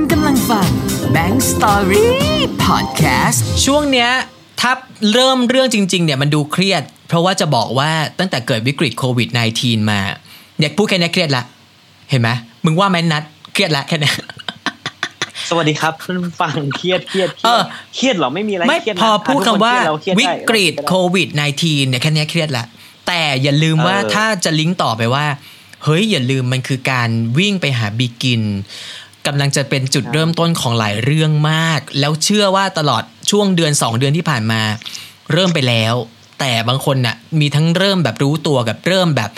คุณกำลังฟัง Bank Story Podcast ช่วงเนี้ยถ้าเริ่มเรื่องจริง ๆ เนี่ยมันดูเครียด เพราะว่าจะบอกว่าตั้งแต่เกิดวิกฤตโควิด -19 มาเด็กพูดแค่นี้เครียดละ เห็นไหมมึงว่าแม่นัดเครียดละแค่นี้สวัสดีครับคุณฟังเครียดเครียดเคเอรียอดเครียดเหรอไม่มีอะไรไม่เครียดนะพอพูดะคำว่าทุกนเครียดเรเครียดวิได้กฤตเราโคเครียดได้วิด -19 เนี่ยแค่นี้เครียดละ แต่อย่าลืมว่าเออถ้าจะลิงก์ต่อไปว่า เฮ้ยอย่าลืมมันคือการวิ่งไปหาบิกิน กำลังจะเป็นจุดเริ่มต้นของหลายเรื่องมาก แล้วเชื่อว่าตลอดช่วงเดือน 2 เดือนที่ผ่านมา เริ่มไปแล้ว แต่บางคนน่ะมีทั้งเริ่มแบบรู้ตัวกับเริ่มแบบ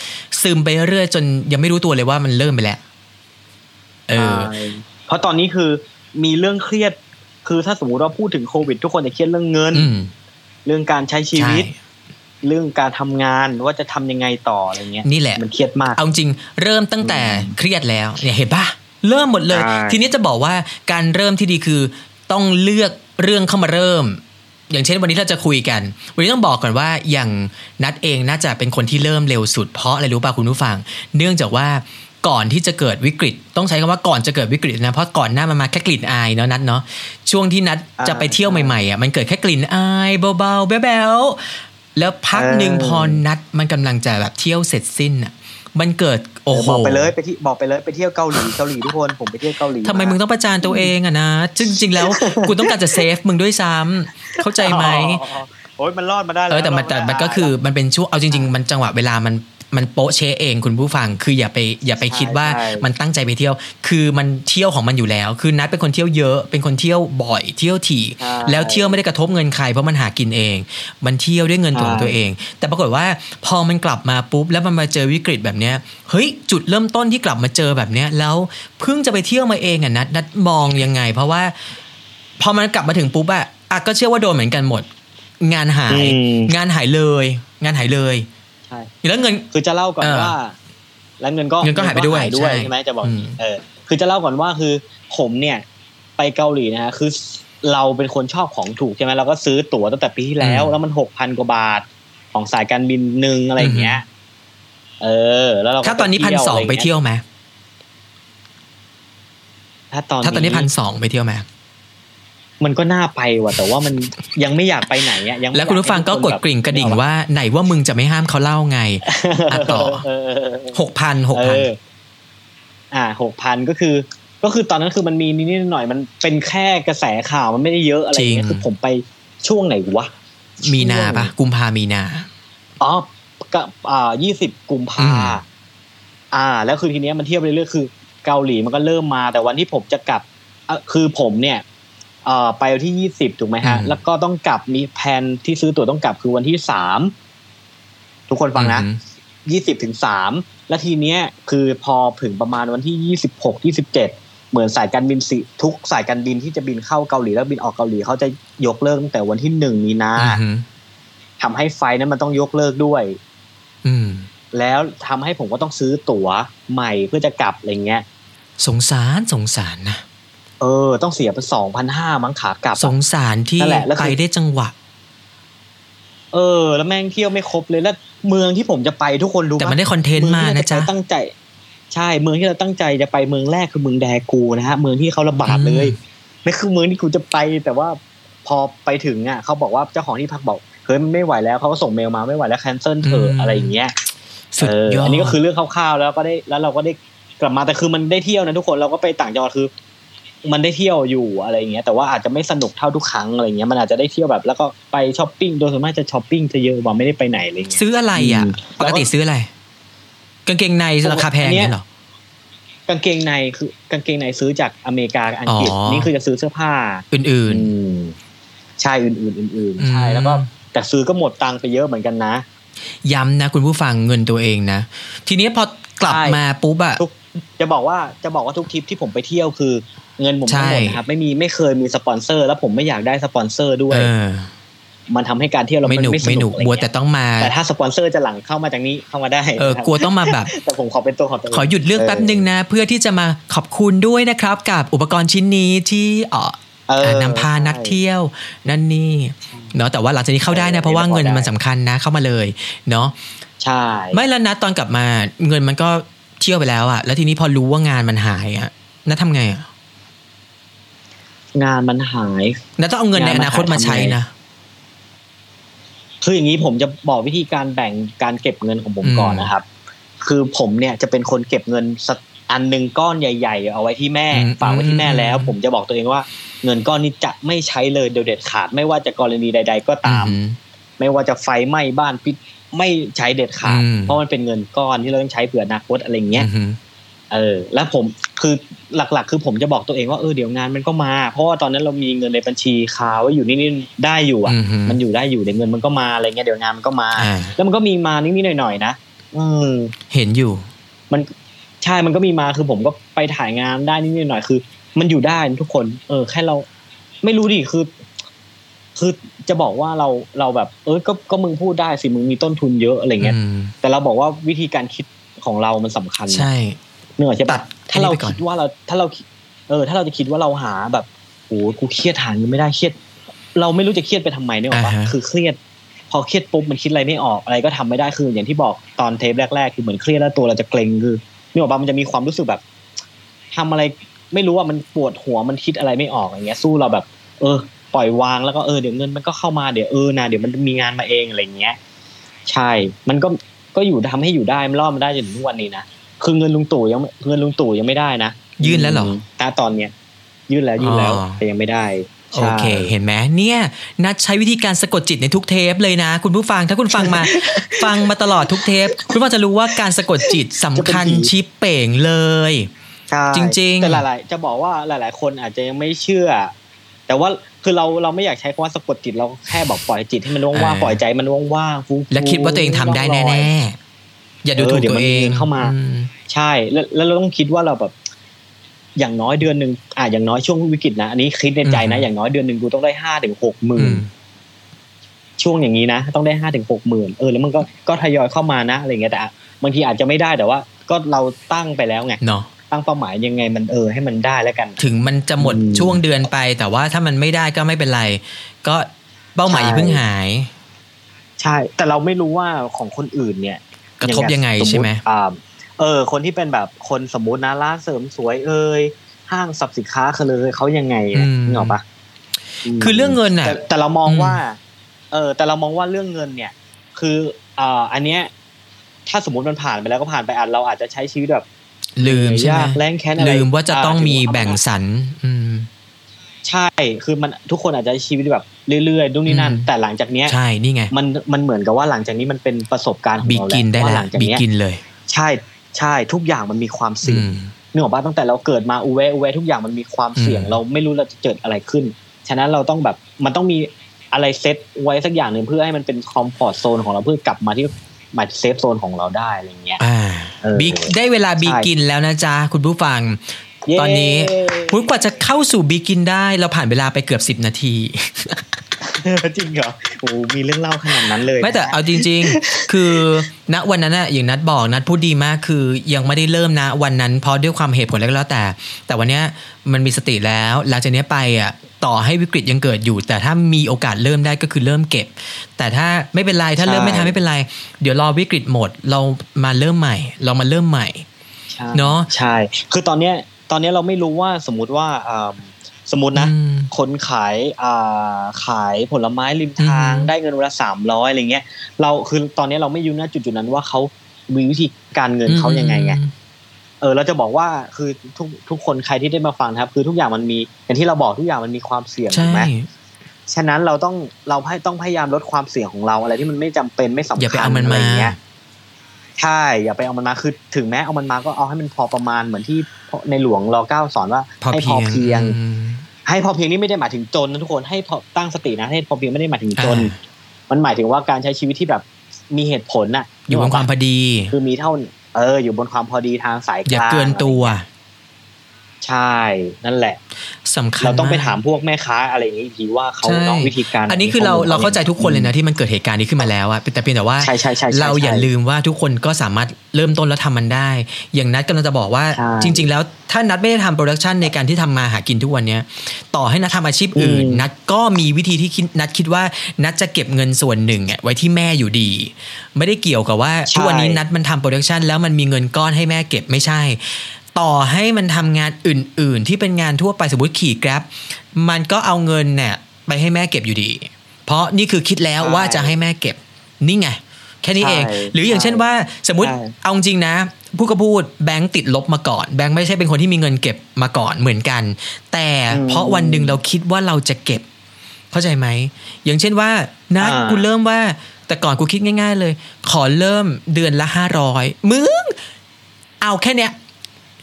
ซึมไปเรื่อยๆจนยังไม่รู้ตัวเลยว่ามันเริ่มไปแล้วเออใช่เพราะตอนนี้คือมีเรื่องเครียด คือถ้าสมมติว่าพูดถึงโควิด ทุกคนจะเครียดเรื่องเงินอืมเรื่องการใช้ชีใช่วิตเรื่องการทำงานว่าจะทำยังไงต่ออะไรเงี้ยนี่แหละมันเครียดมากเอาจริงเริ่มตั้งแต่เครียดแล้วเนี่ยเห็นปะ เริ่มหมดเลยใช่ทีนี้จะบอกว่าการเริ่มที่ดีคือต้องเลือกเรื่องเข้ามาเริ่ม อย่างเช่นวันนี้เราจะคุยกัน วันนี้ต้องบอกก่อนว่าอย่างนัดเองน่าจะเป็นคนที่เริ่มเร็วสุดเพราะอะไรรู้ป่ะคุณผู้ฟัง เนื่องจากว่าก่อนที่จะเกิดวิกฤต ต้องใช้คำว่าก่อนจะเกิดวิกฤตนะเพราะก่อนหน้ามันมาแค่กลิ่นอายเนาะนัดเนาะช่วงที่นัดจะไปเที่ยวใหม่ๆอะมันเกิดแค่กลิ่นอายเบาๆแบ๊วๆแล้วพักหนึ่งพอนัดมันกำลังจะแบบเที่ยวเสร็จสิ้นอะมันเกิดโอ้โหบอกไปเลยไปที่บอกไปเลยไปเที่ยวเกาหลีเกาหลีทุกคนผมไปเที่ยวเกาหลีทำไมมึงต้องประจานตัวเองอะนะจริงๆแล้วกูต้องการจะเซฟมึงด้วยซ้ำเข้าใจไหมอ๋ออ๋ออ๋อโอ้ยมันรอดมาได้เออแต่มันรแต่ดามันก็คือมันเป็นช่วงเอาจริง ๆ มันจังหวะเวลามัน มันโป๊ะเชะเองคุณผู้ฟัง คืออย่าไปอย่าไปคิดว่ามันตั้งใจไปเที่ยว คือมันเที่ยวของมันอยู่แล้ว คือนัดเป็นคนเที่ยวเยอะ เป็นคนเที่ยวบ่อย เที่ยวถี่ใช่แล้วเที่ยวไม่ได้กระทบเงินใครเพราะมันหากินเอง มันเที่ยวด้วยเงินของใช่ตัวเอง แต่ปรากฏว่าพอมันกลับมาปุ๊บแล้วมันมาเจอวิกฤตแบบเนี้ย เฮ้ยจุดเริ่มต้นที่กลับมาเจอแบบเนี้ยแล้วเพิ่งจะไปเที่ยวมาเองอะนัดนัดมองยังไง เพราะว่าพอมันกลับมาถึงปุ๊บอะอะก็เชื่อว่าโดนเหมือนกันหมด งานหายอืมงานหายเลย งานหายเลย ใช่แล้วเงินคือจะเล่าก่อนเออว่า แล้วเงินก็เงินก็หายไปด้วยใช่ใช่ไหมจะบอกอืมเออ คือจะเล่าก่อนว่าคือผมเนี่ย ไปเกาหลีนะฮะคือเราเป็นคนชอบของถูกใช่ไหมเราก็ซื้อตั๋วตั้งแต่ปีที่แล้ว แล้วมันหกพันกว่าบาทของสายการบินหนึ่งอะไรอย่างเงี้ย เออ แล้วเราก็ถ้าตอนนี้พันสองไปเที่ยวไหมถ้าตอนถ้าตอนนี้พันสองไปเที่ยวไหม มันก็น่าไปว่ะ แต่ว่ามันยังไม่อยากไปไหนอะยังไม่แล้วคุณผู้ฟังก็กดกริ่งกระดิ่งว่าไหนว่ามึงจะไม่ห้ามเขาเล่าไงอะต่อเออเออเออหกพันหกพันเอออ่าหกพันก็คือ ก็คือตอนนั้นคือมันมีนิดๆหน่อยๆมันเป็นแค่กระแสข่าวมันไม่ได้เยอะอะไรอย่างเงี้ยคือผมไปช่วงไหนวะมีนาปะกุมภามีนาอ๋อกับอ่ายี่สิบกุมภาอืมอ่า แล้วคือทีเนี้ยมันเที่ยวไปเรื่อยๆคือ เกาหลีมันก็เริ่มมา แต่วันที่ผมจะกลับอะคือผมเนี่ย เอ่อไปวันที่ยี่สิบถูกไหมฮะ แล้วก็ต้องกลับมีแผนที่ซื้อตั๋วต้องกลับคือวันที่สามทุกคนฟังนะอืมยี่สิบถึงสามแล้วทีเนี้ยคือพอถึงประมาณวันที่ยี่สิบหกยี่สิบเจ็ดเหมือนสายการบินสิทุกสายการบินที่จะบินเข้าเกาหลีแล้วบินออกเกาหลีเขาจะยกเลิกตั้งแต่วันที่หนึ่งมีนาอืมทำให้ไฟล์นั้นมันต้องยกเลิกด้วย อืม แล้วทำให้ผมก็ต้องซื้อตั๋วใหม่เพื่อจะกลับอะไรเงี้ย สงสารสงสารนะ เออ ต้องเสียไปสองพันห้ามั้งขากลับสอะงสารที่นั่นแหละแล้วคือไปได้จังหวะ เออ แล้วแม่งเที่ยวไม่ครบเลยแล้วเมืองที่ผมจะไปทุกคนรู้แต่ปะมันได้คอนเทนต์มาเมืองนะที่จ๊ะเราจไปตั้งใจ ใช่เมืองที่เราตั้งใจจะไปเมืองแรกคือเมืองแดกูนะฮะเมืองที่เขาระบาดเลยอืมนั่นคือเมืองที่กูจะไป แต่ว่าพอไปถึงอะเขาบอกว่าเจ้าของที่พักบอกเฮ้ยมันไม่ไหวแล้วเขาก็ส่งเมลมาไม่ไหวแล้วแคนเซิลเถอะอะไรอย่างเงี้ยสุดเออยอดอันนี้ก็คือเรื่องคร่าวๆแล้วก็ได้แล้วเราก็ได้กลับมาแต่คือมันได้เที่ยวนะทุกคนเราก็ไปต่างจังหวัดคือ มันได้เที่ยวอยู่อะไรอย่างเงี้ยแต่ว่าอาจจะไม่สนุกเท่าทุกครั้งอะไรเงี้ยมันอาจจะได้เที่ยวแบบแล้วก็ไปช้อปปิ้งโดยส่วนมากจะช้อปปิ้งจะเยอะกว่าไม่ได้ไปไหนอะไรเงี้ยซื้ออะไรอะอืมปกติซื้ออะไรกางเกงในราคาแพงเนี่ยเหรอกางเกงในคือกางเกงในซื้อจากอเมริกากับอังกฤษอ๋อนี่คือจะซื้อเสื้อผ้า อื่นอืมใช่อื่นๆอื่นอืมๆใช่แล้วก็แต่ซื้อก็หมดตังค์ไปเยอะเหมือนกันนะๆย้ำนะคุณผู้ฟังเงินตัวเองนะ ทีนี้พอกลับใช่มาปุ๊บอะทุก จะบอกว่าจะบอกว่าทุกทริปที่ผมไปเที่ยวคือ เงินผมทั้งหมดใช่นะครับ ไม่มีไม่เคยมีสปอนเซอร์ แล้วผมไม่อยากได้สปอนเซอร์ด้วยเออมันทำให้การเที่ยวเราไม่หนุกไม่สไม่หนุกอะไรบัวเงี้ยแต่ต้องมา แต่ถ้าสปอนเซอร์จะหลังเข้ามาจากนี้เข้ามาได้เออนะครับกลัวต้องมาแบบแต่ผมขอเป็นตัวของตัวเองขอหยุดเลือกแป๊บหนึ่งนะ เพื่อที่จะมาขอบคุณด้วยนะครับ กับอุปกรณ์ชิ้นนี้ที่เออเอออ่านำพานักเที่ยว นั่นนี่เนาะแต่ว่าหลังจากนี้เข้าได้นะเพราะว่าเงินมันสำคัญนะเข้ามาเลย เนาะใช่ ไม่แล้วนะตอนกลับมาเงินมันก็ เที่ยวไปแล้วอะแล้วทีนี้พอรู้ว่างานมันหายอะนัททำไงอะงานมันหายแล้วต้องเอาเงินในอนาคตมาใช้นะคืออย่างนี้ผมจะบอกวิธีการแบ่งการเก็บเงินของผมอืมก่อนนะครับ คือผมเนี่ยจะเป็นคนเก็บเงินสักอันหนึ่งก้อนใหญ่ ๆ เอาไว้ที่แม่ฝากไว้ที่แม่แล้ว ผมจะบอกตัวเองว่า เงินก้อนนี้จะไม่ใช้เลยโดยเด็ดขาด ไม่ว่าจะกรณีใด ๆ ก็ตามอืมไม่ว่าจะไฟไหม้บ้านปิด ไม่ใช้เด็ดขาดอืมเพราะมันเป็นเงินก้อนที่เราต้องใช้เผื่ออนาคตอะไรอย่างเงี้ยอืมเออ แล้วผมคือหลักๆ คือผมจะบอกตัวเองว่าเออเดี๋ยวงานมันก็มา เพราะว่าตอนนั้นเรามีเงินในบัญชีคาไว้อยู่นี่ๆได้อยู่อะอืมมันอยู่ได้อยู่เดี๋ยวเงินมันก็มาอะไรเงี้ยเดี๋ยวงานมันก็มาอ่าแล้วมันก็มีมานิดๆหน่อยๆนะอืมเห็นอยู่ มันใช่มันก็มีมาคือผมก็ไปถ่ายงานได้นิดๆหน่อยๆคือ มันอยู่ได้ทุกคน เออ แค่เรา ไม่รู้ดิคือ คือ จะบอกว่าเราเราแบบ เออก็ก็มึงพูดได้สิมึงมีต้นทุนเยอะอะไรเงี้ยอืมแต่เราบอกว่าวิธีการคิดของเรามันสำคัญนะใช่เนื่องใช่ตัปะดถ้าเราอันนี้ไปก่อนคิดว่าเราถ้าเราเออ ถ้าเราจะคิดว่าเราหาแบบโอ้กูเครียดหาเงินไม่ได้เครียด เราไม่รู้จะเครียดไปทำไมเนี่ยหรอกปะอ่าฮะคือเครียด พอเครียดปุ๊บมันคิดอะไรไม่ออกอะไรก็ทำไม่ได้คืออย่างที่บอกตอนเทปแรกๆคือเหมือนเครียดแล้วตัวเราจะเกร็งคือนี่บอกปะมันจะมีความรู้สึกแบบทำอะไรไม่รู้ว่ามันปวดหัวมันคิดอะไรไม่ออกอย่างเงี้ยสู้เราแบบ เออ ปล่อยวางแล้วก็เออเดี๋ยวเงินมันก็เข้ามาเดี๋ยวเออนะเดี๋ยวมันมีงานมาเองอะไรเงี้ย ใช่ มันก็ก็อยู่ทำให้อยู่ได้มันรอดมาได้จนถึงทุกวันนี้นะคือเงินลุงตู่ยังเงินลุงตู่ยังไม่ได้นะยื่นแล้วเหรอมแต่ตอนเนี้ยยื่นแล้วยื่นแล้วอ๋อแต่ยังไม่ได้โอใช่เค เห็นไหมเนี่ย นัดใช้วิธีการสะกดจิตในทุกเทปเลยนะ คุณผู้ฟังถ้าคุณฟังมา ฟังมาตลอดทุกเทป คุณผู้ฟังจะรู้ว่าการสะกดจิตสำคัญชิปเป่งเลยใช่จริง ๆ แต่หลาย ๆ จะบอกว่าหลาย ๆ คนอาจจะยังไม่เชื่อ แต่ว่า คือเราเราไม่อยากใช้คำว่าสะกดจิตเราแค่บอกปล่อยจิตให้มันว่างๆปล่อยใจมันว่างๆฟุ้งๆและคิดว่าตัวเองทำได้แน่ๆอย่าดูถูกเออเดี๋ยวตัวมันเองเข้ามาอืใช่ แล้วแล้วเราต้องคิดว่าเราแบบอย่างน้อยเดือนหนึ่งอะอย่างน้อยช่วงวิกฤตนะอันนี้คิดในใจนะ อย่างน้อยเดือนหนึ่งกูต้องได้ห้าถึงหกหมื่อืนมช่วงอย่างนี้นะต้องได้ห้าถึงหกหมื่นเออแล้วมันก็ก็ทยอยเข้ามานะอะไรเงี้ยแต่บางทีอาจจะไม่ได้แต่ว่า ก็เราตั้งไปแล้วไงเนาะ ตั้งเป้าหมายยังไงมันเออให้มันได้แล้วกัน ถึงมันจะหมดอืมช่วงเดือนไป แต่ว่าถ้ามันไม่ได้ก็ไม่เป็นไร ก็เป้าหมายใช่อย่าเพิ่งหาย ใช่ แต่เราไม่รู้ว่าของคนอื่นเนี่ย กระทบยังไงสติใช่ไหมอ่าเออ คนที่เป็นแบบคนสมมตินะร้านเสริมสวยเอ่ยห้างสรรพสินค้าเขาเลยเขายังไงอะนึกออกปะมคือเรื่องเงินน่ะแต่แต่เรามองอืมว่า เออ แต่เรามองว่าเรื่องเงินเนี่ย คืออ่าอันเนี้ยถ้าสมมติมันผ่านไปแล้วก็ผ่านไปอาจเราอาจจะใช้ชีวิตแบบ ลืมใช่ไหมยากแรงแค้นอะไรลืมว่าจะต้องมีอ่าแบ่งสรรอืมใช่ คือมันทุกคนอาจจะใช้ชีวิตแบบเรื่อยๆนู่นนี่นั่นอืมแต่หลังจากเนี้ย ใช่ นี่ไง มัน มันเหมือนกับว่าหลังจากนี้มันเป็นประสบการณ์ของบีเรากินได้ว่าแล้หวลังจากบีเนี้ยกินเลย ใช่ ใช่ ทุกอย่างมันมีความอืเสี่ยงมนึกออกปะตั้งแต่เราเกิดมาอูเวอูเวทุกอย่างมันมีความเสี่ยงอืมเราไม่รู้เราจะเกิดอะไรขึ้น ฉะนั้นเราต้องแบบ มันต้องมีอะไรเซตไว้สักอย่างหนึ่งเพื่อให้มันเป็นคอมฟอร์ทโซนของเราเพื่อกลับมาที่ มาเซฟโซนของเราได้อะไรเงี้ยอ่าเออบีได้เวลาบีใช่กินแล้วนะจ๊ะ คุณผู้ฟังเย้ตอนนี้พุกว่าจะเข้าสู่บีกินได้ เราผ่านเวลาไปเกือบสิบนาที จริงเหรอโอ้มีเรื่องเล่าขนาดนั้นเลย ไม่แต่เอาจริง ๆ คือณวันนั้นอะอย่างนัดบอกนัดพูดดีมากคือยังไม่ได้เริ่มนะวันนั้นเพราะด้วยความเหตุผลแล้วก็แล้วแต่ แต่วันเนี้ยมันมีสติแล้วหลังจากเนี้ยไปอะต่อให้วิกฤตยังเกิดอยู่ แต่ถ้ามีโอกาสเริ่มได้ก็คือเริ่มเก็บ แต่ถ้าไม่เป็นไรถ้าเริ่มไม่ทันไม่เป็นไร เดี๋ยวรอวิกฤตหมดเรามาเริ่มใหม่ เรามาเริ่มใหม่ใช่เนอะใช่ คือตอนเนี้ยตอนเนี้ยเราไม่รู้ว่าสมมุติว่าอ่าสมมตินะอืม คนขายอ่าขายผลไม้ริมทางอืมได้เงินวันละสามร้อยอะไรเงี้ยเราคือตอนเนี้ยเราไม่ยุ่งนะจุดจุดๆนั้นว่าเขามีวิธีการเงินเขายังไงไงเออเราจะบอกว่าคือทุกทุกคนใครที่ได้มาฟังนะครับ คือทุกอย่างมันมีอย่างที่เราบอกทุกอย่างมันมีความเสี่ยงถูใช่กไหมฉะนั้นเราต้องเราให้ต้องพยายามลดความเสี่ยงของเราอะไรที่มันไม่จำเป็นไม่สำคัญอย่าไปเอามันอะไรมาอย่างเงี้ยใช่อย่าไปเอามันมาคือถึงแม้เอามันมาก็เอาให้มันพอประมาณเหมือนที่ในหลวงรอเก้าสอนว่าพอให้พเพีอยงเพียงอืม ให้พอเพียงนี่ไม่ได้หมายถึงจนนะทุกคนให้พอตั้งสตินะให้พอเพียงไม่ได้หมายถึงจนอ่ามันหมายถึงว่าการใช้ชีวิตที่แบบมีเหตุผลน่ะ อยู่บนความพอดี คือมีเท่า เออ อยู่บนความพอดีทางสายกอย่าลางเกินตัว ใช่นั่นแหละสำคัญเราต้องไปมกถามพวกแม่ค้าอะไรอย่างนี้อีกทีว่าเขาใช่ต้องวิธีการ อันนี้คือเราขงเราเข้าใจทุกคนเลยนะที่มันเกิดเหตุการณ์นี้ขึ้นมาแล้วอะแต่เพียงแต่ว่าใช่ใช่ใช่ใช่เราอย่าใช่ลืมว่าทุกคนก็สามารถเริ่มต้นแล้วทำมันได้ อย่างนัดกำลังจะบอกว่าใช่จริง ๆ แล้วถ้านัดไม่ได้ทำ production ในการที่ทำมาหากินทุกวันเนี้ยต่อให้นัดทำอาชีพอื่นอืมนัดก็มีวิธีที่คิดนัดคิดว่านัดจะเก็บเงินส่วนหนึ่งอะไว้ที่แม่อยู่ดี ไม่ได้เกี่ยวกับว่าใช่ทุกวันนี้นัดมันทำ production แล้วมันมีเงินก้อนให้แม่เก็บไม่ใช่ ต่อให้มันทำงานอื่น ๆ ที่เป็นงานทั่วไปสมมติขี่ Grab มันก็เอาเงินเนี่ยไปให้แม่เก็บอยู่ดี เพราะนี่คือคิดแล้วใช่ว่าจะให้แม่เก็บนี่ไงแค่นี้เองใช่หรืออย่างเช่นว่า สมมติใช่เอาจริงนะพูดก็พูดแบงค์ติดลบมาก่อน แบงค์ไม่ใช่เป็นคนที่มีเงินเก็บมาก่อนเหมือนกัน แต่เพราะวันหนึ่งเราคิดว่าเราจะเก็บ เข้าใจไหมอย่างเช่นว่านัดอ่ากูเริ่มว่า แต่ก่อนกูคิดง่าย ๆ เลย ขอเริ่มเดือนละห้าร้อยมึงเอาแค่เนี้ย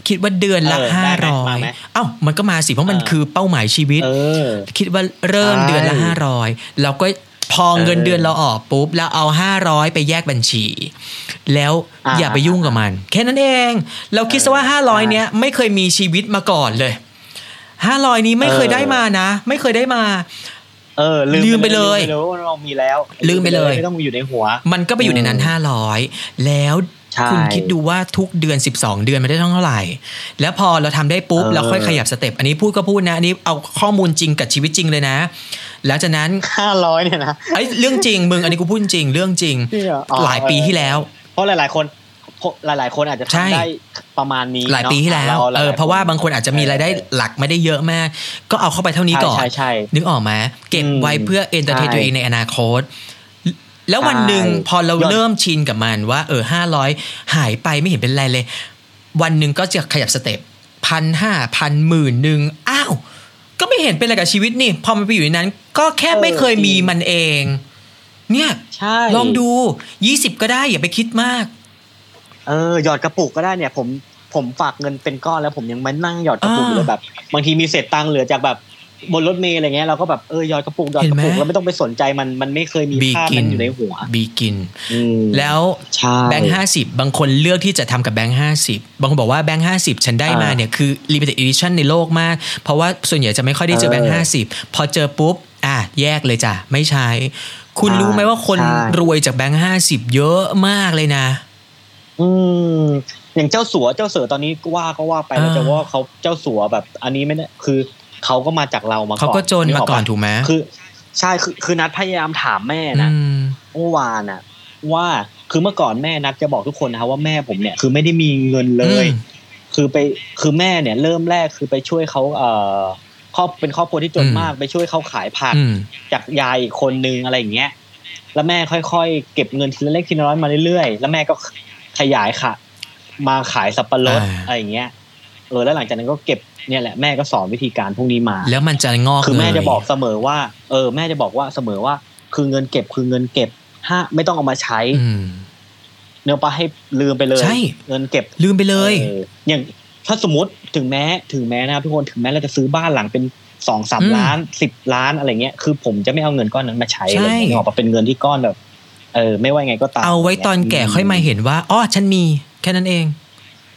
คิดว่าเดือนละเออห้าได้ร้อไหมยมาไหมเอ้ามันก็มาสิเพราะมันเออคือเป้าหมายชีวิตเออคิดว่าเริ่มใช่เดือนละห้าร้อยเราก็พอเงินเออเดือนเราออกปุ๊บแล้วเอาห้าร้อยไปแยกบัญชี แล้วอ่าอย่าไปยุ่งกับมัน แค่นั้นเอง เราคิดซะว่าห้าร้อยใช่เนี้ยไม่เคยมีชีวิตมาก่อนเลยห้าร้อยนี้ไม่เคยเออได้มานะ ไม่เคยได้มา เออ ลืมไปเลยลืมไปเลยว่าเรามีแล้ว ลืมไปเลยไม่ต้องอยู่ในหัว มันก็ไปอยู่ในนั้นอืมห้าร้อยแล้วใช่ คุณคิดดูว่าทุกเดือน 12 เดือนมันได้เท่าไหร่ แล้วพอเราทำได้ปุ๊บเออเราค่อยขยับ step อันนี้พูดก็พูดนะอันนี้เอาข้อมูลจริงกับชีวิตจริงเลยนะแล้วจากนั้นห้าร้อยเนี่ยนะไอ้ยเรื่องจริงมึงอันนี้กูพูดจริงเรื่องจริงจริงเหรออ๋อหลายปีที่แล้ว เพราะหลาย ๆ คนเพราะหลาย ๆ คนอาจจะใช่ทำได้ประมาณนี้หลายปีที่แล้วนเออเพราะว่าบางคนอาจจะมีรายได้หลักไม่ได้เยอะมาก ก็เอาเข้าไปเท่านี้ก่อนใช่ใช่นึกออกไหมเก็บอืมไว้เพื่อ entertain ใช่ตัวเองในอนาคต แล้ววันหนึ่งใช่พอเรายอดเริ่มชินกับมันว่า เออห้าร้อยหายไปไม่เห็นเป็นไรเลย วันหนึ่งก็จะขยับสเต็ปพันห้าพันหมื่นหนึ่งอ้าว ก็ไม่เห็นเป็นอะไรกับชีวิตนี่ พอมันไปอยู่ในนั้น ก็แค่ไม่เคยมีมันเอง เนี่ยใช่ลองดูยี่สิบก็ได้อย่าไปคิดมาก เออหยอดกระปุกก็ได้เนี่ย ผมผมฝากเงินเป็นก้อนแล้วผมยังมานั่งหยอดกระปุกอ่าเลยแบบ บางทีมีเศษตังค์เหลือจากแบบ บนรถเมล์อะไรเงี้ยเราก็แบบเออหยอดกระปุกหยอดกระปุกเห็นไหมแล้วไม่ต้องไปสนใจมันมันไม่เคยมีบีภาพกินั้นนอยู่ในหัวบีกินอืมแล้วใช่แบงค์ห้าสิบบางคนเลือกที่จะทำกับแบงค์ห้าสิบบางคนบอกว่าแบงค์ห้าสิบฉันได้มาอ่าเนี่ยคือ limited edition ในโลกมาก เพราะว่าส่วนใหญ่จะไม่ค่อยได้เจอเออแบงค์ห้าสิบพอเจอปุ๊บอะแยกเลยจ้ะไม่ใช้ คุณใช่รู้ไหมว่าคนใช่รวยจากแบงค์ห้าสิบเยอะมากเลยนะ อืมอย่างเจ้าสัวเจ้าเสือตอนนี้ว่าก็ว่าไปแล้วอ่าจะว่าเขาเจ้าสัวแบบอันนี้ไม่ได้คือ เขาก็มาจากเรามาก่อนเขาก็จนมาก่อนกปะถูกไหมคือใช่คือคือนัดพยายามถามแม่นะอืมเมื่อวานอะว่าคือเมื่อก่อนแม่นัดจะบอกทุกคนนะครับว่าแม่ผมเนี่ยคือไม่ได้มีเงินเลยอืมคือไปคือแม่เนี่ย เริ่มแรกคือไปช่วยเขาเอ่อครอบเป็นครอบครัวที่จนอืมมากไปช่วยเขาขายผักอืมจากยายอีกคนนึงอะไรอย่างเงี้ยแล้วแม่ค่อยๆเก็บเงินทีละเล็กทีละน้อยมาเรื่อยๆแล้วแม่ก็ขยายค่ะ มาขายสับปะรดอ่าอะไรอย่างเงี้ย เออแล้วหลังจากนั้นก็เก็บเนี่ยแหละแม่ก็สอนวิธีการพวกนี้มา แล้วมันจะงอกคือแม่เงยจะบอกเสมอว่า เออ แม่จะบอกว่าเสมอว่า คือเงินเก็บคือเงินเก็บห้าไม่ต้องเอามาใช้อืมเนื้อปลาให้ลืมไปเลยใช่เงินเก็บลืมไปเลยอออย่างถ้าสมมติถึงแม้ถึงแม้นะครับทุกคนถึงแม้เราจะซื้อบ้านหลังเป็นสองสามอืมล้านสิบล้านอะไรเงี้ยคือผมจะไม่เอาเงินก้อนนั้นมาใช้ใช่เลยนึกออกปะเป็นเงินที่ก้อนแบบ เออ ไม่ว่าไงก็ตามเอาไว้ตอนแก่ค่อยมาเห็นว่าอ๋อฉันมีแค่นั้นเอง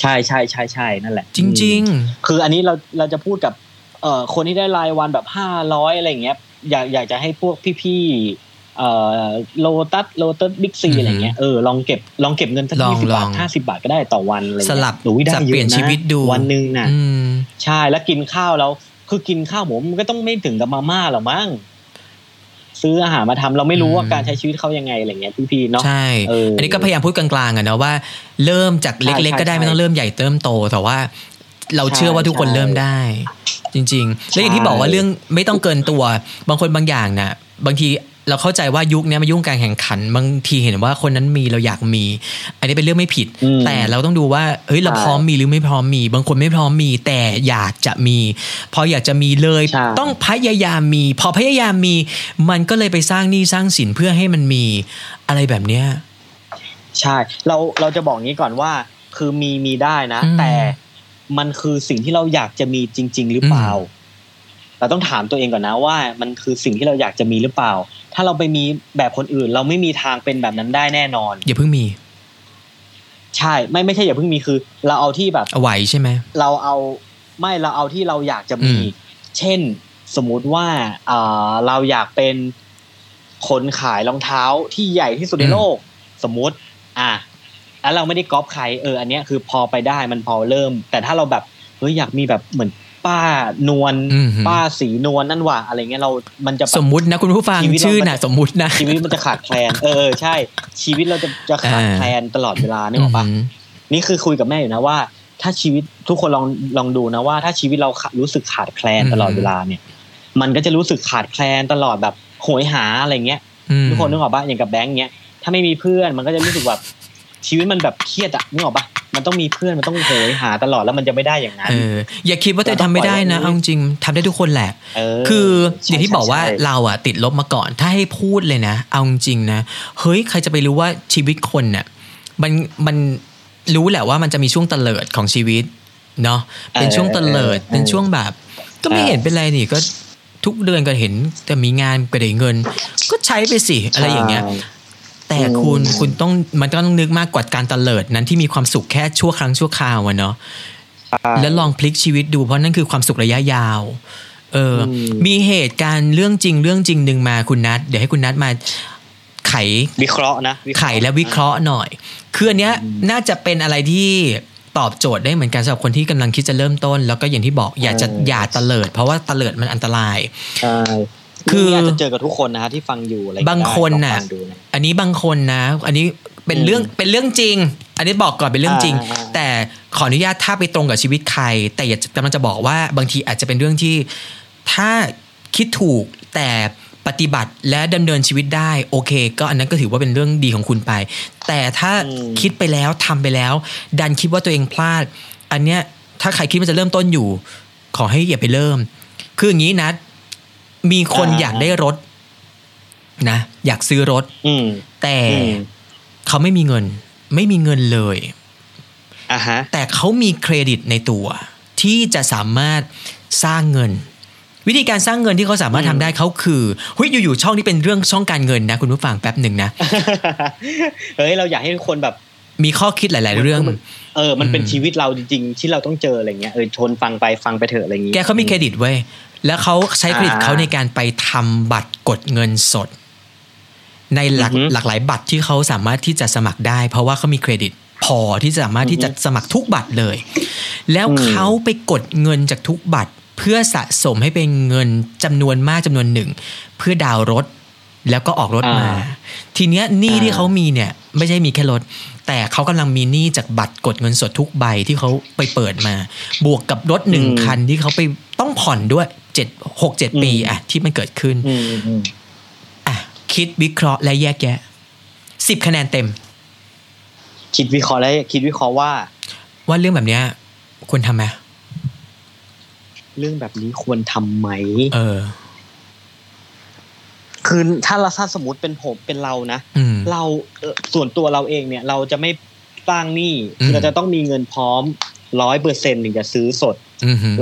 ใช่ใช่ใช่ใช่นั่นแหละ จริงคืออันนี้เราเราจะพูดกับ เอ่อคนที่ได้รายวันแบบห้าร้อยอะไรอย่างเงี้ยอยากอยากจะให้พวกพี่ๆเอ่อโลตัสโลตัสบิ๊กซีอือฮึอะไรเงี้ยเออลองเก็บลองเก็บเงินสักลองยี่สิบาทลองห้าสิบาทก็ได้ต่อวันอะไรๆเงี้ยสลับโอ้ยได้สับเยเปลี่ยนอะนะชีวิตดูวันหนึ่งน่ะ อืม ใช่แล้วกินข้าวแล้วคือกินข้าวหมูมันก็ต้องไม่ถึงกับมาม่าหรอกมั้ง ซื้ออาหารมาทำเราไม่รู้ว่าอืมการใช้ชีวิตเขายังไงอะไรเงี้ยพี่ๆเนาะใช่เอออัอันนี้ก็พยายามพูดกลางๆอะเนาะว่าเริ่มจากเล็กใช่ๆก็ได้ใช่ไม่ต้องเริ่มใหญ่เติมโต แต่ว่าเราใช่เชื่อว่าทุกคนใช่เริ่มได้ จริง ๆ แล้วอย่างที่ใช่บอกว่าเรื่องไม่ต้องเกินตัว บางคนบางอย่างน่ะบางที เราเข้าใจว่ายุคนี้มายุ่งการแข่งขัน บางทีเห็นว่าคนนั้นมีเราอยากมี อันนี้เป็นเรื่องไม่ผิดอืมแต่เราต้องดูว่าเฮ้ยเราใช่พร้อมมีหรือไม่พร้อมมี บางคนไม่พร้อมมี แต่อยากจะมี พออยากจะมีเลยใช่ต้องพยายามมี พอพยายามมี มันก็เลยไปสร้างหนี้สร้างสินเพื่อให้มันมีอะไรแบบเนี้ยใช่เราเราจะบอกงี้ก่อนว่า คือมีมีได้นะอืมแต่มันคือสิ่งที่เราอยากจะมีจริง ๆ หรือเปล่าอืม เราต้องถามตัวเองก่อนนะว่า มันคือสิ่งที่เราอยากจะมีหรือเปล่า ถ้าเราไปมีแบบคนอื่น เราไม่มีทางเป็นแบบนั้นได้แน่นอน อย่าเพิ่งมี ใช่ไม่ไม่ใช่อย่าเพิ่งมีคือ เราเอาที่แบบเอาไหวใช่ไหมเราเอาไม่เราเอาที่เราอยากจะมีอืมเช่น สมมุติว่าอ่าเราอยากเป็นคนขายรองเท้าที่ใหญ่ที่สุดในโลก สมมุติ อะแล้วเราไม่ได้ก๊อปใครเอออันเนี้ยคือพอไปได้มันพอเริ่ม แต่ถ้าเราแบบเฮ้ยอยากมีแบบเหมือน ป้านวลอืมป้าสีนวลนั่นว่ะอะไรเงี้ยเรามันจะแบบสมมุตินะคุณผู้ฟังชีวิตเราชื่อมันน่ะสมมุตินะชีวิตมันจะขาดแคลนเออเออใช่ ชีวิตเราจะจะขาดอ่าแคลนตลอดเวลานึกออกปะอืมนี่คือคุยกับแม่อยู่นะว่า ถ้าชีวิตทุกคนลองลองดูนะว่า ถ้าชีวิตเราขารู้สึกขาดแคลนอืมตลอดเวลาเนี่ย มันก็จะรู้สึกขาดแคลนตลอดแบบโหยหาอะไรเงี้ยอืมทุกคนนึกออกปะอย่างกับแบงค์เงี้ยถ้าไม่มีเพื่อนมันก็จะรู้สึกแบบชีวิตมันแบบเครียดอะนึกออกปะ มันต้องมีเพื่อนมันต้องโหยหาตลอดแล้วมันจะไม่ได้อย่างนั้นเอออย่าคิดว่าตัวเองทำไม่ได้นะเราต้องปล่อยเอาจริงๆทำได้ทุกคนแหละเออคือใช่อย่างที่บอกว่าใช่เราอะติดลบมาก่อน ถ้าให้พูดเลยนะ เอาจริงๆนะเฮ้ยใครจะไปรู้ว่าชีวิตคนน่ะมันมันรู้แหละว่ามันจะมีช่วงเตลิดของชีวิตเนาะเป็นช่วงเตลิดเป็นช่วงแบบ ก็ไม่เห็นเป็นไรนี่ก็ทุกเดือนก็เห็นแต่มีงานก็ได้เงิน ก็ใช้ไปสิอะไรอย่างเงี้ยใช่ แต่คุณคุณต้องมันต้องนึกมากกว่าการเตลิดนั้นที่มีความสุขแค่ชั่วครั้งชั่วคราวอะเนาะแล้วลองพลิกชีวิตดูเพราะนั่นคือความสุขระยะยาว เอออมมีเหตุการณ์เรื่องจริงเรื่องจริงหนึ่งมาคุณนัทเดี๋ยวให้คุณนัทมาไขวิเคราะห์นะวิเคไขราะห์และวิเคราะห์หน่อย คืออันเนี้ยน่าจะเป็นอะไรที่ตอบโจทย์ได้เหมือนกันสำหรับคนที่กำลังคิดจะเริ่มต้น แล้วก็อย่างที่บอกอย่าจะอย่าเตลิด เพราะว่าเตลิดมันอันตรายใช่ คือเรื่องนี้อาจจะเจอกับทุกคนนะฮะที่ฟังอยู่อะไรอย่บางคนได้ลอน่ะฟังดูนะอันนี้บางคนนะ อันนี้เป็นอืมเรื่องเป็นเรื่องจริง อันนี้บอกก่อนเป็นเรื่องจริงอ่าอ่าแต่ขออนุญาตถ้าไปตรงกับชีวิตใคร แต่อยากจะกำลังจะบอกว่าบางทีอาจจะเป็นเรื่องที่ ถ้าคิดถูกแต่ปฏิบัติและดำเนินชีวิตได้โอเค ก็อันนั้นก็ถือว่าเป็นเรื่องดีของคุณไป แต่ถ้าคิดไปแล้วทำไปแล้ว ดันคิดว่าตัวเองพลาด อันเนี้ยถ้าใครคิดว่าจะเริ่มต้นอยู่ ขอให้อย่าไปเริ่ม คืออย่างนี้นะ มีคนอยากได้รถ นะ อยากซื้อรถอืมแต่อืมเขาไม่มีเงิน ไม่มีเงินเลยอะฮะแต่เขามีเครดิตในตัว ที่จะสามารถสร้างเงิน วิธีการสร้างเงินที่เขาสามารถอืมทำได้เขาคือเฮ้ยอยู่ๆช่องนี้เป็นเรื่องช่องการเงินนะ คุณผู้ฟังแป๊บหนึ่งนะเฮ้ยเราอยากให้ทุกคนแบบ มีข้อคิดหลาย ๆ เรื่องเออ มันเป็นอืมชีวิตเราจริง ๆ ที่เราต้องเจออะไรเงี้ยเออชนฟังไปฟังไปเถอะอะไรอย่างงี้แกเขามีเครดิตเว้ย แล้วเขาใช้เครดิตอ่าเขาในการไปทำบัตรกดเงินสด ในหลักอือฮึหลากหลายบัตรที่เขาสามารถที่จะสมัครได้ เพราะว่าเขามีเครดิตพอที่จะสามารถที่จะสมัครทุกบัตรเลย แล้วอืมเขาไปกดเงินจากทุกบัตร เพื่อสะสมให้เป็นเงินจำนวนมากจำนวนหนึ่ง เพื่อดาวน์รถแล้วก็ออกรถมาอ่าทีเนี้ยหนี้อ่าที่เขามีเนี่ยไม่ใช่มีแค่รถ แต่เขากำลังมีหนี้จากบัตรกดเงินสดทุกใบที่เขาไปเปิดมา บวกกับรถหนึ่งคันที่เขาไปต้องผ่อนด้วยเจ็ดหกเจ็ดปีอะที่มันเกิดขึ้นอืมอืมอะคิดวิเคราะห์และแยกแยะสิบคะแนนเต็ม คิดวิเคราะห์แล้วคิดวิเคราะห์ว่า ว่าเรื่องแบบเนี้ยควรทำไหมเรื่องแบบนี้ควรทำไหม เออ คือถ้าเราถ้าสมมติเป็นผมเป็นเรานะอืมเราเอ่อส่วนตัวเราเองเนี่ย เราจะไม่สร้างหนี้อืมเราจะต้องมีเงินพร้อมร้อยเปอร์เซ็นต์ถึงจะซื้อสดอืมฮึ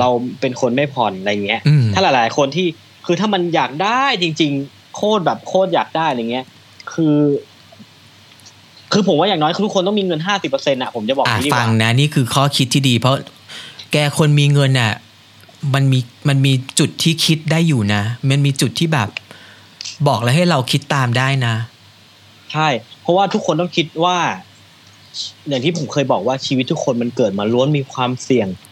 เราเป็นคนไม่ผ่อนอะไรเงี้ยอืมถ้าหลายๆ คนที่คือถ้ามันอยากได้จริง ๆ โคตรแบบโคตรอยากได้อะไรเงี้ย คือ คือผมว่าอย่างน้อยคือทุกคนต้องมีเงินห้าสิบเปอร์เซ็นต์อะผมจะบอกอะอย่างนี้ดีกฟัว่างนะนี่คือข้อคิดที่ดี เพราะแกคนมีเงินอะมันมีมันมีจุดที่คิดได้อยู่นะ มันมีจุดที่แบบ บอกแล้วให้เราคิดตามได้นะ ใช่ เพราะว่าทุกคนต้องคิดว่า อย่างที่ผมเคยบอกว่าชีวิตทุกคนมันเกิดมาล้วนมีความเสี่ยงอืม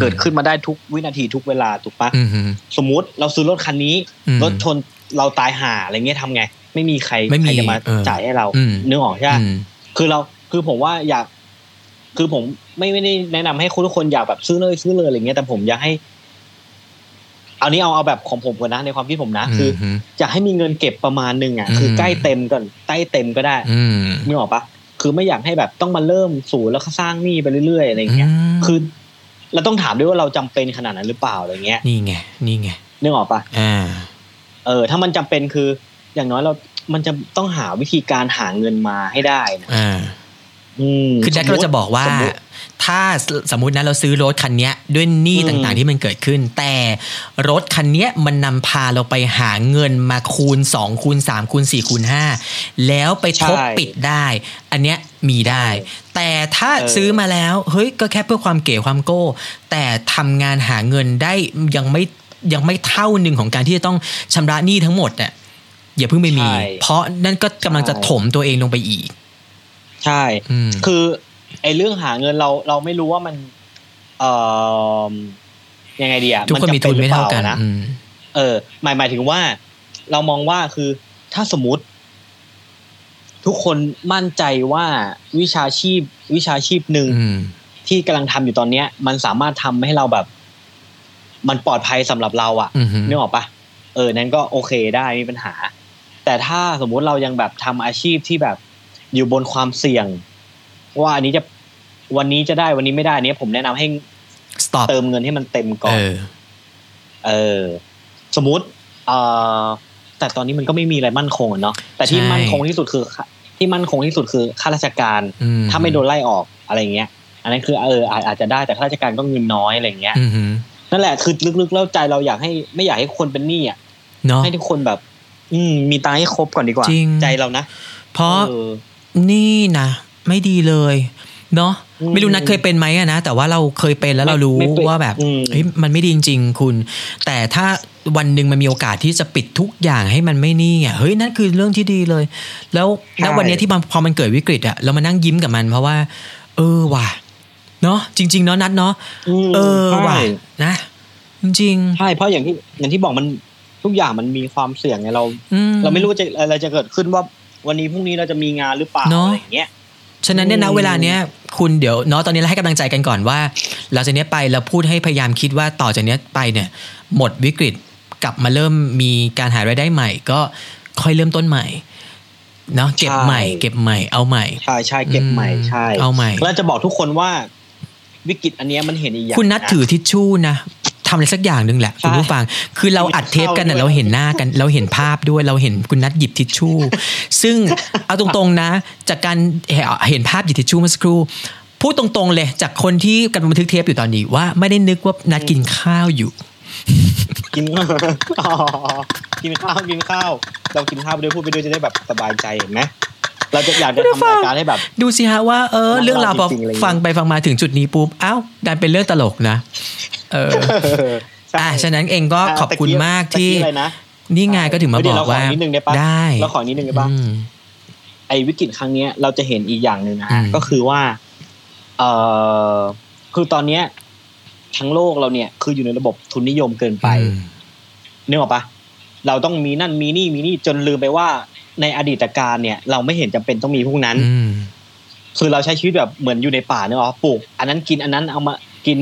เกิดขึ้นมาได้ทุกวินาทีทุกเวลาถูกปะอืมฮึสมมุติเราซื้อรถคันนี้อืมรถชนเราตายห่าอะไรเงี้ยทำไง ไม่มีใครไม่มีใครจะมาเออจ่ายให้เราอืมนึกออกใช่ปะอืมคือเราคือผมว่าอยาก คือผมไม่ไม่ได้แนะนำให้ทุกคนอยากแบบซื้อเลยซื้อเลยอะไรเงี้ยแต่ผมอยากให้เอานี้เอาเอาแบบของผมก่อนนะในความคิดผมนะ คือฮึอยากให้มีเงินเก็บประมาณหนึ่งอะอืมคือใกล้เต็มก่อนใกล้เต็มก็ได้อืมนึกออกปะคือไม่อยากให้แบบต้องมาเริ่มศูนย์แล้วก็สร้างหนี้ไปเรื่อยๆอะไรเงี้ยมคือ เราต้องถามด้วยว่าเราจำเป็นขนาดนั้นหรือเปล่าอะไรเงี้ยนี่ไงนี่ไงนึกออกปะอ่าเออ ถ้ามันจำเป็นคือ อย่างน้อยเรา มันจะต้องหาวิธีการหาเงินมาให้ได้นะอ่าอืมคือแจ็คสมมุเราติจะบอกว่าสมมุติถ้าสมมตินะเราซื้อรถคันเนี้ยด้วยหนี้อืมต่างๆที่มันเกิดขึ้น แต่รถคันเนี้ยมันนำพาเราไปหาเงินมาคูณ 2 คูณ 3 คูณ 4 คูณ 5 แล้วไปทบใช่ปิดได้ อันเนี้ย มีได้ แต่ถ้าเออซื้อมาแล้วเฮ้ยก็แค่เพื่อความเก๋ความโก้ แต่ทำงานหาเงินได้ยังไม่ยังไม่เท่าหนึ่งของการที่จะต้องชำระหนี้ทั้งหมดอะอย่าเพิ่งไปมีใช่เพราะนั่นก็กำลังจะใช่ถมตัวเองลงไปอีก ใช่อืมคือไอ้เรื่องหาเงินเราเราไม่รู้ว่ามัน เอ่อยังไงดีอะทุกคนมีทุนไม่เท่ากันจำป็หรือปล่นะอืมเออหมายหมายถึงว่า เรามองว่าคือถ้าสมมติ ทุกคนมั่นใจว่าวิชาชีพวิชาชีพหนึ่งอืมที่กำลังทำอยู่ตอนเนี้ย มันสามารถทำให้เราแบบ มันปลอดภัยสำหรับเราอะอือหือนึกออกปะเออนั้นก็โอเคได้ไม่มีปัญหา แต่ถ้าสมมุติเรายังแบบทำอาชีพที่แบบอยู่บนความเสี่ยง ว่าอันนี้จะวันนี้จะได้วันนี้ไม่ได้อันนี้ผมแนะนำให้ stop เติมเงินให้มันเต็มก่อเอนอเออ สมมุติเอ่อแต่ตอนนี้มันก็ไม่มีอะไรมั่นคงอะเนาะแต่ที่ใช่มั่นคงที่สุดคือ ที่มั่นคงที่สุดคือข้าราชการอืมถ้าไม่โดนไล่ออกอะไรเงี้ย อันนั้นคือเอออาจอาจจะได้แต่ข้าราชการก็เงินน้อยอะไรเงี้ยอือหือนั่นแหละคือลึกๆแล้วใจเราอยากให้ไม่อยากให้คนเป็นหนี้อะเนาะให้ทุกคนแบบ อืมมีตังค์ให้ครบก่อนดีกว่าจริงใจเรานะเพราะเออนี่นะไม่ดีเลยเนาะอืมไม่รู้นัดเคยเป็นไหมอะนะแต่ว่าเราเคยเป็นแล้วเรารู้ไม่เป็นว่าแบบอืมเฮ้ยมันไม่ดีจริง ๆ คุณ แต่ถ้า วันหนึ่งมันมีโอกาสที่จะปิดทุกอย่างให้มันไม่นี่อะเฮ้ยนั่นคือเรื่องที่ดีเลย แล้วณวันเนี้ยที่มันพอมันเกิดวิกฤตอะเรามานั่งยิ้มกับมัน เพราะว่า เออว่ะเนาะจริง ๆ เนาะนัดเนาะมเออใช่ว่ะนะจริงใช่เพราะอย่างที่อย่างที่บอกมันทุกอย่างมันมีความเสี่ยงไงเราๆอืมเราไม่รู้ว่าจะอะไรจะเกิดขึ้นว่า วันนี้พรุ่งนี้เราจะมีงานหรือเปล่าเนอะอะไรอย่างเงี้ยฉะนั้นเนี่ยนะอืมเวลาเนี้ยคุณเดี๋ยวเนาะตอนนี้เราให้กำลังใจกันก่อนว่าหลังจากเนี้ยไปเราพูดให้พยายามคิดว่าต่อจากเนี้ยไปเนี่ย หมดวิกฤต กลับมาเริ่มมีการหารายได้ใหม่ ก็ค่อยเริ่มต้นใหม่เนาะเก็บใหม่ เก็บใหม่เอาใหม่ใช่ใช่เก็บใหม่อืมใช่เอาใหม่แล้วจะบอกทุกคนว่าวิกฤตอันเนี้ยมันเห็นอีกอย่างคุณนัดะถือทิชชู่นะทำอะไรสักอย่างหนึ่งแหละใช่คุณผู้ฟัง คือเราอัดเทปกันเข้าด้นะวยเราเห็นหน้ากัน เราเห็นภาพด้วยเราเห็นคุณนัดหยิบทิชชู่ ซึ่งเอาตรงๆนะ จากการเห็นภาพหยิบทิชชู่เมื่อสักครู่พูดตรงๆเลย จากคนที่กำลังบันทึกเทปอยู่ตอนนี้ว่าไม่ได้นึกว่านัดกินข้าวอยู่ กินอ๋อกินข้าวกินข้าวเรากินข้าวไปด้วยพูดไปด้วยจะได้แบบสบายใจเห็นไหมเราจะอยากจะทำรายการให้แบบ ดูสิฮะว่าเออน่าเรื่องราวพอจริงๆอะไรอย่างเงี้ยฟังไปฟังมาถึงจุดนี้ปุ๊บอ้าวดันเป็นเรื่องตลกนะ เออใช่อะฉะนั้นเองก็ขอบคุณมากที่ตะอะไรนะนี่ไงก็ถึงมาเดี๋บยวอกเราขอว่านิดนึงได้ปะได้เราขอนิดนึงได้ปะอืมไอ้วิกฤตครั้งเนี้ยเราจะเห็นอีกอย่างหนึ่งนะอืฮะมก็คือว่า เออคือตอนเนี้ย ทั้งโลกเราเนี่ยคืออยู่ในระบบทุนนิยมเกินไปอืมนึกออกปะเราต้องมีนั่นมีนี่มีนี่จนลืมไปว่า ในอดีตการเนี่ย เราไม่เห็นจำเป็นต้องมีพวกนั้นอืมคือเราใช้ชีวิตแบบเหมือนอยู่ในป่าเนอะปลูก อันนั้นกินอันนั้นเอามากิน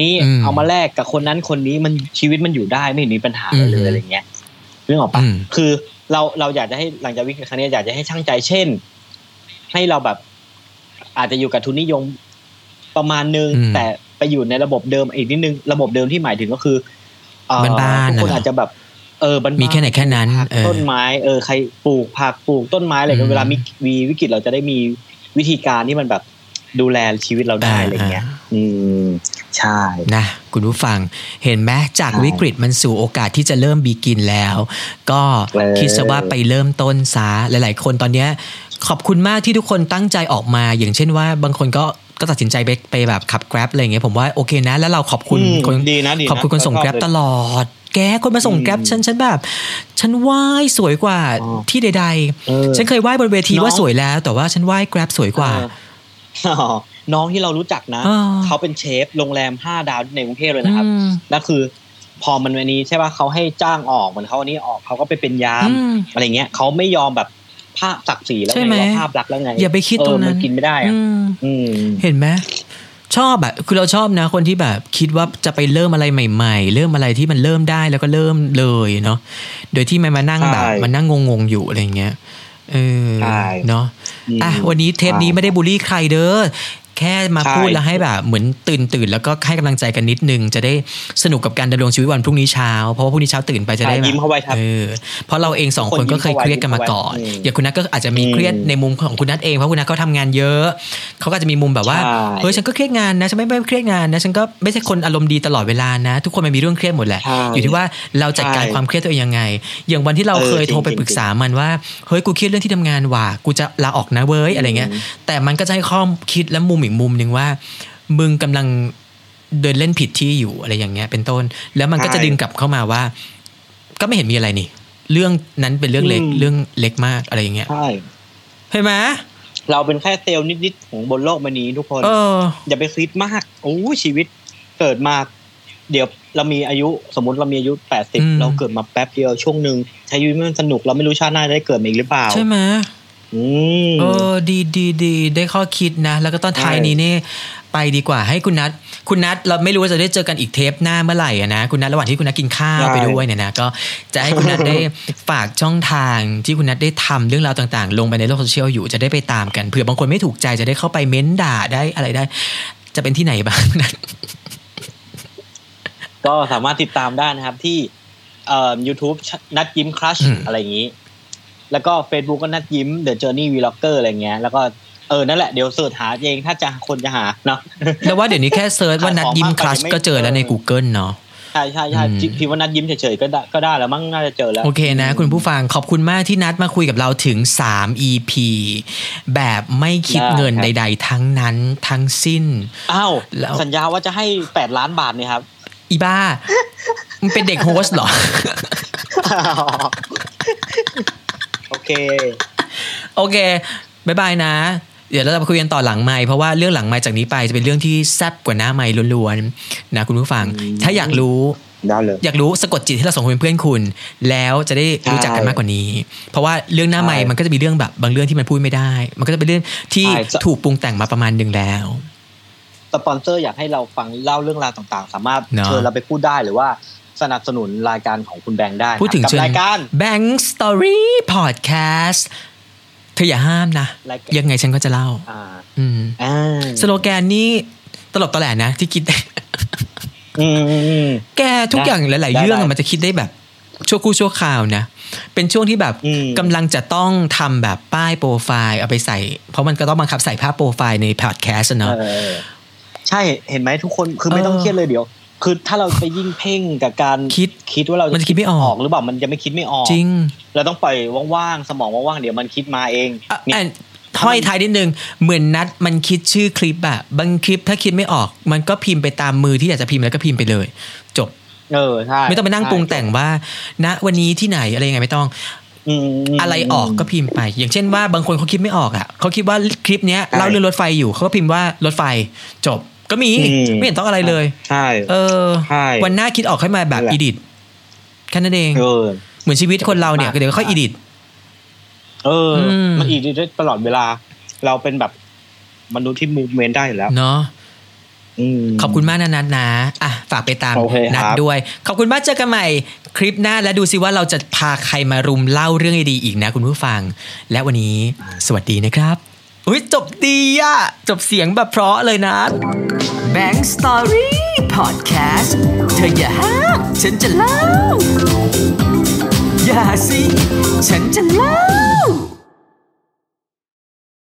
นี้อืมเอามาแลกกับคนนั้นคนนี้มันชีวิตมันอยู่ได้ไม่เห็นมีปัญหาอะไรเลอืมยอะไรเงี้ยนึกออกปะอืมคือเราเราอยากจะให้หลังจากวิกฤตครั้งนี้อยากจะให้ช่างใจเช่น ให้เราแบบ อาจจะอยู่กับทุนนิยมประมาณนึงอืมแต่ ไปอยู่ในระบบเดิมอีกนิดนึง ระบบเดิมที่หมายถึงก็คือเอ่อบ้านๆทุกคนน่ะเหรออาจจะแบบเออบ้านๆมีแค่ไหนแค่นั้นผักเออต้นไม้เออใครปลูกผักปลูกต้นไม้อะไรอืกันมเวลามีมีวิกฤตเราจะได้มีวิธีการที่มันแบบดูแลชีวิตเราได้อ่าอะไรเงี้ยอ่าอืมใช่นะคุณผู้ฟังเห็นไหมจากใช่วิกฤตมันสู่โอกาสที่จะเริ่มบีกินแล้ว ก็เออคิดซะว่าไปเริ่มต้นซะหลาย ๆ คนตอนเนี้ยขอบคุณมากที่ทุกคนตั้งใจออกมา อย่างเช่นว่าบางคนก็ ก็ตัดสินใจไปไปแบบขับ Grab อะไรอย่างเงี้ยผมว่าโอเคนะ แล้วเราขอบคุณอืมคนดีนะดีนะขอบคุณคนส่งเราชอบ Grab เลยตลอด แกคนมาส่งอืม Grab ฉันฉันแบบ ฉันไหว้สวยกว่าอ๋อที่ใดเออๆฉันเคยไหว้บนเวทีน้องว่าสวยแล้ว แต่ว่าฉันไหว้ Grab สวยกว่าเอออ๋อน้องที่เรารู้จักนะอ่าเขาเป็นเชฟโรงแรมห้าดาวในกรุงเทพเลยนะครับอืมแล้วคือ พอมันวันนี้ใช่ป่ะเขาให้จ้างออกเหมือนเขาอันนี้ออกเขาก็ไปเป็นยามอืมอะไรเงี้ยเขาไม่ยอมแบบ ภาพศักดิ์ศรีแล้วใช่ไงไหมว่าภาพลักษณ์แล้วไงอย่าไปคิดตรงนั้นเออมักินไม่ได้อะอืมอืมเห็นไหมชอบอะคือเราชอบนะ คนที่แบบคิดว่าจะไปเริ่มอะไรใหม่ ๆ เริ่มอะไรที่มันเริ่มได้แล้วก็เริ่มเลยเนาะโดยที่ไม่มานั่งแบบใช่มานั่งงงๆอยู่อะไรเงี้ยเออใช่เนาะมอะวันนี้เทปนี้ใช่ไม่ได้บูลลี่ใครเด้อ แค่มาใช่พูดแล้วให้แบบเหมือนตื่นตื่นแล้วก็ให้กำลังใจกันนิดนึง จะได้สนุกกับการดำรงชีวิตวันพรุ่งนี้เช้าเพราะว่าพรุ่งนี้เช้าตื่นไปจะได้อะแบบยิ้มเข้าไว้ครับเออเพราะเราเองสองคนทุกคนก็เคยยิ้มเข้าไว้เครียดกันมาก่อนยิ้มเข้าไว้อย่างคุณนัทก็อาจจะมีอืมเครียดในมุมของคุณนัทเองเพราะคุณนัทเขาทำงานเยอะเขาก็อาจจะมีมุมแบบว่าใช่เฮ้ยฉันก็เครียดงานนะฉันไม่ไม่เครียดงานนะฉันก็ไม่ใช่คนอารมณ์ดีตลอดเวลานะ ทุกคนมันมีเรื่องเครียดหมดแหละใช่อยู่ที่ว่าเราจัดการใช่ความเครียดตัวเองยังไง อย่างวันที่เราเออเคยโทรไปจริงๆปรึกษามันว่าเฮ้ยกูเครียดเรื่องที่ทำงานว่ะกูจะลาออกนะเว้ยอะไรเงี้ยอืมแต่มันก็จะให้ข้อคิดและมุมอีกมุมหนึ่งว่า มึงกำลังเดินเล่นผิดที่อยู่อะไรอย่างเงี้ยเป็นต้น แล้วมันก็จะใช่ดึงกลับเข้ามาว่า ก็ไม่เห็นมีอะไรนี่ เรื่องนั้นเป็นเรื่องเล็กอืมเรื่องเล็กมากอะไรอย่างเงี้ยใช่เห็นไหมเราเป็นแค่เซลล์นิดๆของบนโลกใบนี้ทุกคนเอออย่าไปคิดมากโอ้ยชีวิตเกิดมาเดี๋ยวเรามีอายุสมมติเรามีอายุแปดสิบอืมเราเกิดมาแป๊บเดียวช่วงหนึ่งใช้ชีวิตมันสนุกเราไม่รู้ชาติหน้าจะได้เกิดมาอีกหรือเปล่า ใช่ไหมอืม เออดีดีดีได้ข้อคิดนะ แล้วก็ตอนท้ายใช่นี้เนี่ยไปดีกว่าให้คุณนัทคุณนัทเราไม่รู้ว่าจะได้เจอกันอีกเทปหน้าเมื่อไหร่อะนะคุณนัทระหว่างที่คุณนัทกินข้าวไปด้วยเนี่ยนะก็จะให้คุณนัทได้ฝากช่องทางที่คุณนัทได้ทำเรื่องราวต่างๆ ลงไปในโลกโซเชียลอยู่จะได้ไปตามกันเผื่อบางคนไม่ถูกใจจะได้เข้าไปเม้นด่าได้อะไรได้ จะเป็นที่ไหนบ้างคุณนัทก็สามารถติดตามได้นะครับที่เอ่อ YouTube นัดยิ้มครัชอืมอะไรอย่างนี้ แล้วก็ Facebook ก็นัดยิ้ม The Journey Vlogger อะไรเงี้ยแล้วก็เออนั่นแหละเดี๋ยวเสิร์ชหาเองถ้าจะคนจะหาเนาะแล้วว่าเดี๋ยวนี้แค่เซิร์ชว่านัทยิ้มคลัชขายของมากไปก็เจอแล้วใน Google เนาะใช่ใช่ใช่อืมพิมพ์ว่านัดยิ้มเฉยๆก็ได้ก็ได้แล้วมั้งน่าจะเจอแล้ว โอเคนะ คุณผู้ฟังขอบคุณมากที่นัดมาคุยกับเราถึง 3 EP แบบไม่คิดเงินได้ใดครับๆทั้งนั้นทั้งสิ้นอ้าวแล้วสัญญาว่าจะให้ 8 ล้านบาทเนี่ยครับ อีบ้ามันเป็นเด็ก host เหรอโอ เค โอเค bye bye นะ เดี๋ยวเราจะมาคุยกันต่อหลังไมค์เพราะว่าเรื่องหลังไมค์จากนี้ไปจะเป็นเรื่องที่แซ่บกว่าหน้าไมค์ล้วนๆนะคุณผู้ฟังอืมถ้าอยากรู้ได้เลยอยากรู้สะกดจิตให้เราสองคนเป็นเพื่อนคุณ แล้วจะได้รู้จักกันมากกว่านี้ เพราะว่าเรื่องหน้าไมค์ใช่มันก็จะมีเรื่องแบบบางเรื่องที่มันพูดไม่ได้ มันก็จะเป็นเรื่องที่ใช่จะถูกปรุงแต่งมาประมาณหนึ่งแล้วสปอนเซอร์อยากให้เราฟังเล่าเรื่องราวต่างๆ สามารถเนอะเชิญเราไปพูดได้หรือว่า สนับสนุนรายการของคุณแบงค์ได้พูดถึงกับเชิญรายการ Bank Story Podcast เธออย่าห้ามนะรายการยังไงฉันก็จะเล่าอ่าอืมอ่าสโลแกนนี่ตลบตะแหลนะ ที่คิดอืมอืมอืมแกทุกได้อย่างหลายๆได้เรื่องอะได้มันจะคิดได้แบบชั่วครู่ชั่วคราวนะ เป็นช่วงที่แบบอืมกำลังจะต้องทำแบบป้ายโปรไฟล์เอาไปใส่ เพราะมันก็ต้องบังคับใส่ภาพโปรไฟล์ในพอดแคสต์อะเนาะเออใช่เห็นไหมทุกคนคือไม่ต้องเออเครียดเลยเดี๋ยว คือถ้าเราไปยิ่งเพ่งกับการคิดคิดว่าเรามันจะคิดไม่ออกหรือเปล่ามันจะไม่คิดไม่ออกจริง เราต้องปล่อยว่างๆสมองว่างๆเดี๋ยวมันคิดมาเองอะเนี่ยอะห้อยท้ายนิดนึงเหมือนนัดมันคิดชื่อคลิปอะบางคลิปถ้าคิดไม่ออก มันก็พิมพ์ไปตามมือที่อยากจะพิมพ์แล้วก็พิมพ์ไปเลย จบเออใช่ไม่ต้องไปนั่งปรุงแต่งว่าณวันนี้ที่ไหนอะไรยังไงไม่ต้องอืมมอะไรออกก็พิมพ์ไป อย่างเช่นว่าบางคนเขาคิดไม่ออกอะเขาคิดว่าคลิปเนี้ยใช่เล่าเรื่องรถไฟอยู่เขาก็พิมพ์ว่ารถไฟจบ ก็มีอืมไม่เห็นต้องอะไรเลย ใช่ เออใช่วันหน้าคิดออกให้มาแบบนั่นแหละ edit แค่นั้นเองเออเหมือนชีวิตคนเราเนี่ยมากเดี๋ยวค่อย editเอออมมันอีกได้ตลอดเวลา เราเป็นแบบมนุษย์ที่ movement ได้อยู่แล้ว เนาะมขอบคุณมากนะนัดนะอะฝากไปตามโอเคครับนัดด้วย ขอบคุณมากเจอกันใหม่ คลิปหน้าและดูซิว่าเราจะพาใครมารุมเล่าเรื่องดีๆอีกนะคุณผู้ฟัง และวันนี้สวัสดีนะครับ อุ้ยจบดีอะจบเสียงแบบเพราะเลยนะ Bank Story Podcast เธออย่าห้ามฉันจะเล่า อย่าสิ ฉันจะเล่า